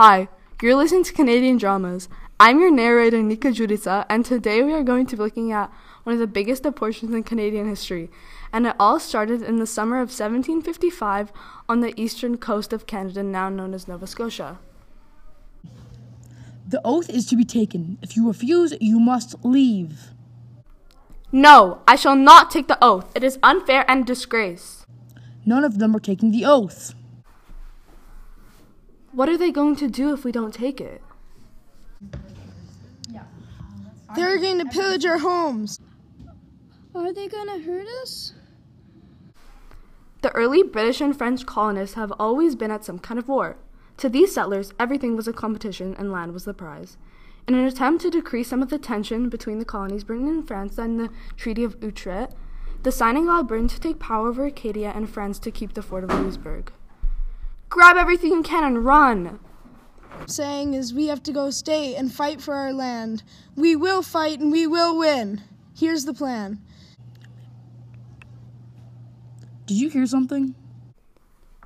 Hi, you're listening to Canadian Dramas. I'm your narrator, Nika Jurica, and today we are going to be looking at one of the biggest apportions in Canadian history. And it all started in the summer of 1755 on the eastern coast of Canada, now known as Nova Scotia. The oath is to be taken. If you refuse, you must leave. No, I shall not take the oath. It is unfair and disgrace. None of them are taking the oath. What are they going to do if we don't take it? They're going to pillage our homes. Are they gonna hurt us? The early British and French colonists have always been at some kind of war. To these settlers, everything was a competition and land was the prize. In an attempt to decrease some of the tension between the colonies, Britain and France signed the Treaty of Utrecht. The signing allowed Britain to take power over Acadia and France to keep the fort of Louisbourg. Grab everything you can and run! Saying is we have to go stay and fight for our land. We will fight and we will win. Here's the plan. Did you hear something?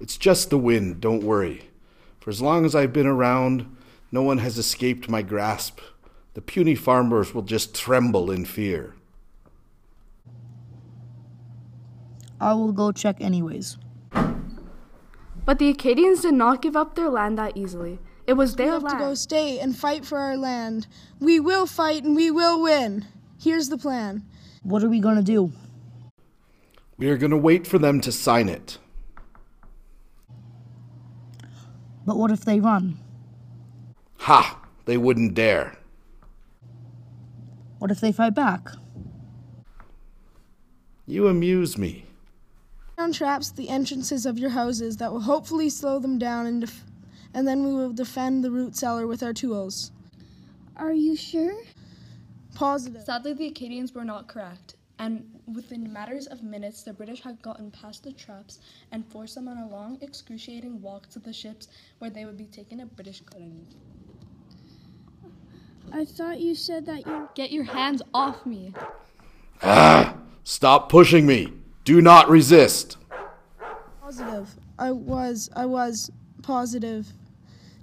It's just the wind, don't worry. For as long as I've been around, no one has escaped my grasp. The puny farmers will just tremble in fear. I will go check anyways. But the Acadians did not give up their land that easily. It was their We their have to go stay and fight for our land. We will fight and we will win. Here's the plan. What are we gonna do? We are going to wait for them to sign it. But what if they run? Ha! They wouldn't dare. What if they fight back? You amuse me. Down traps the entrances of your houses that will hopefully slow them down and def- and then we will defend the root cellar with our tools. Are you sure? Positive. Sadly, the Acadians were not correct, and within matters of minutes, the British had gotten past the traps and forced them on a long, excruciating walk to the ships where they would be taken to British colonies. I thought you said that you. Get your hands off me! Ah! Stop pushing me. Do not resist. Positive. I was. I was positive.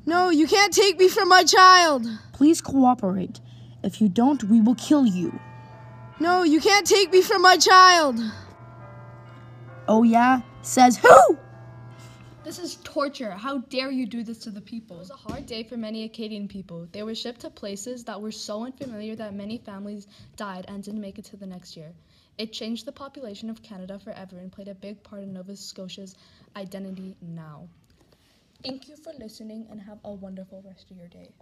No, you can't take me from my child. Please cooperate. If you don't, we will kill you. No, you can't take me from my child. Oh yeah? Says who? This is torture. How dare you do this to the people? It was a hard day for many Acadian people. They were shipped to places that were so unfamiliar that many families died and didn't make it to the next year. It changed the population of Canada forever and played a big part in Nova Scotia's identity now. Thank you for listening and have a wonderful rest of your day.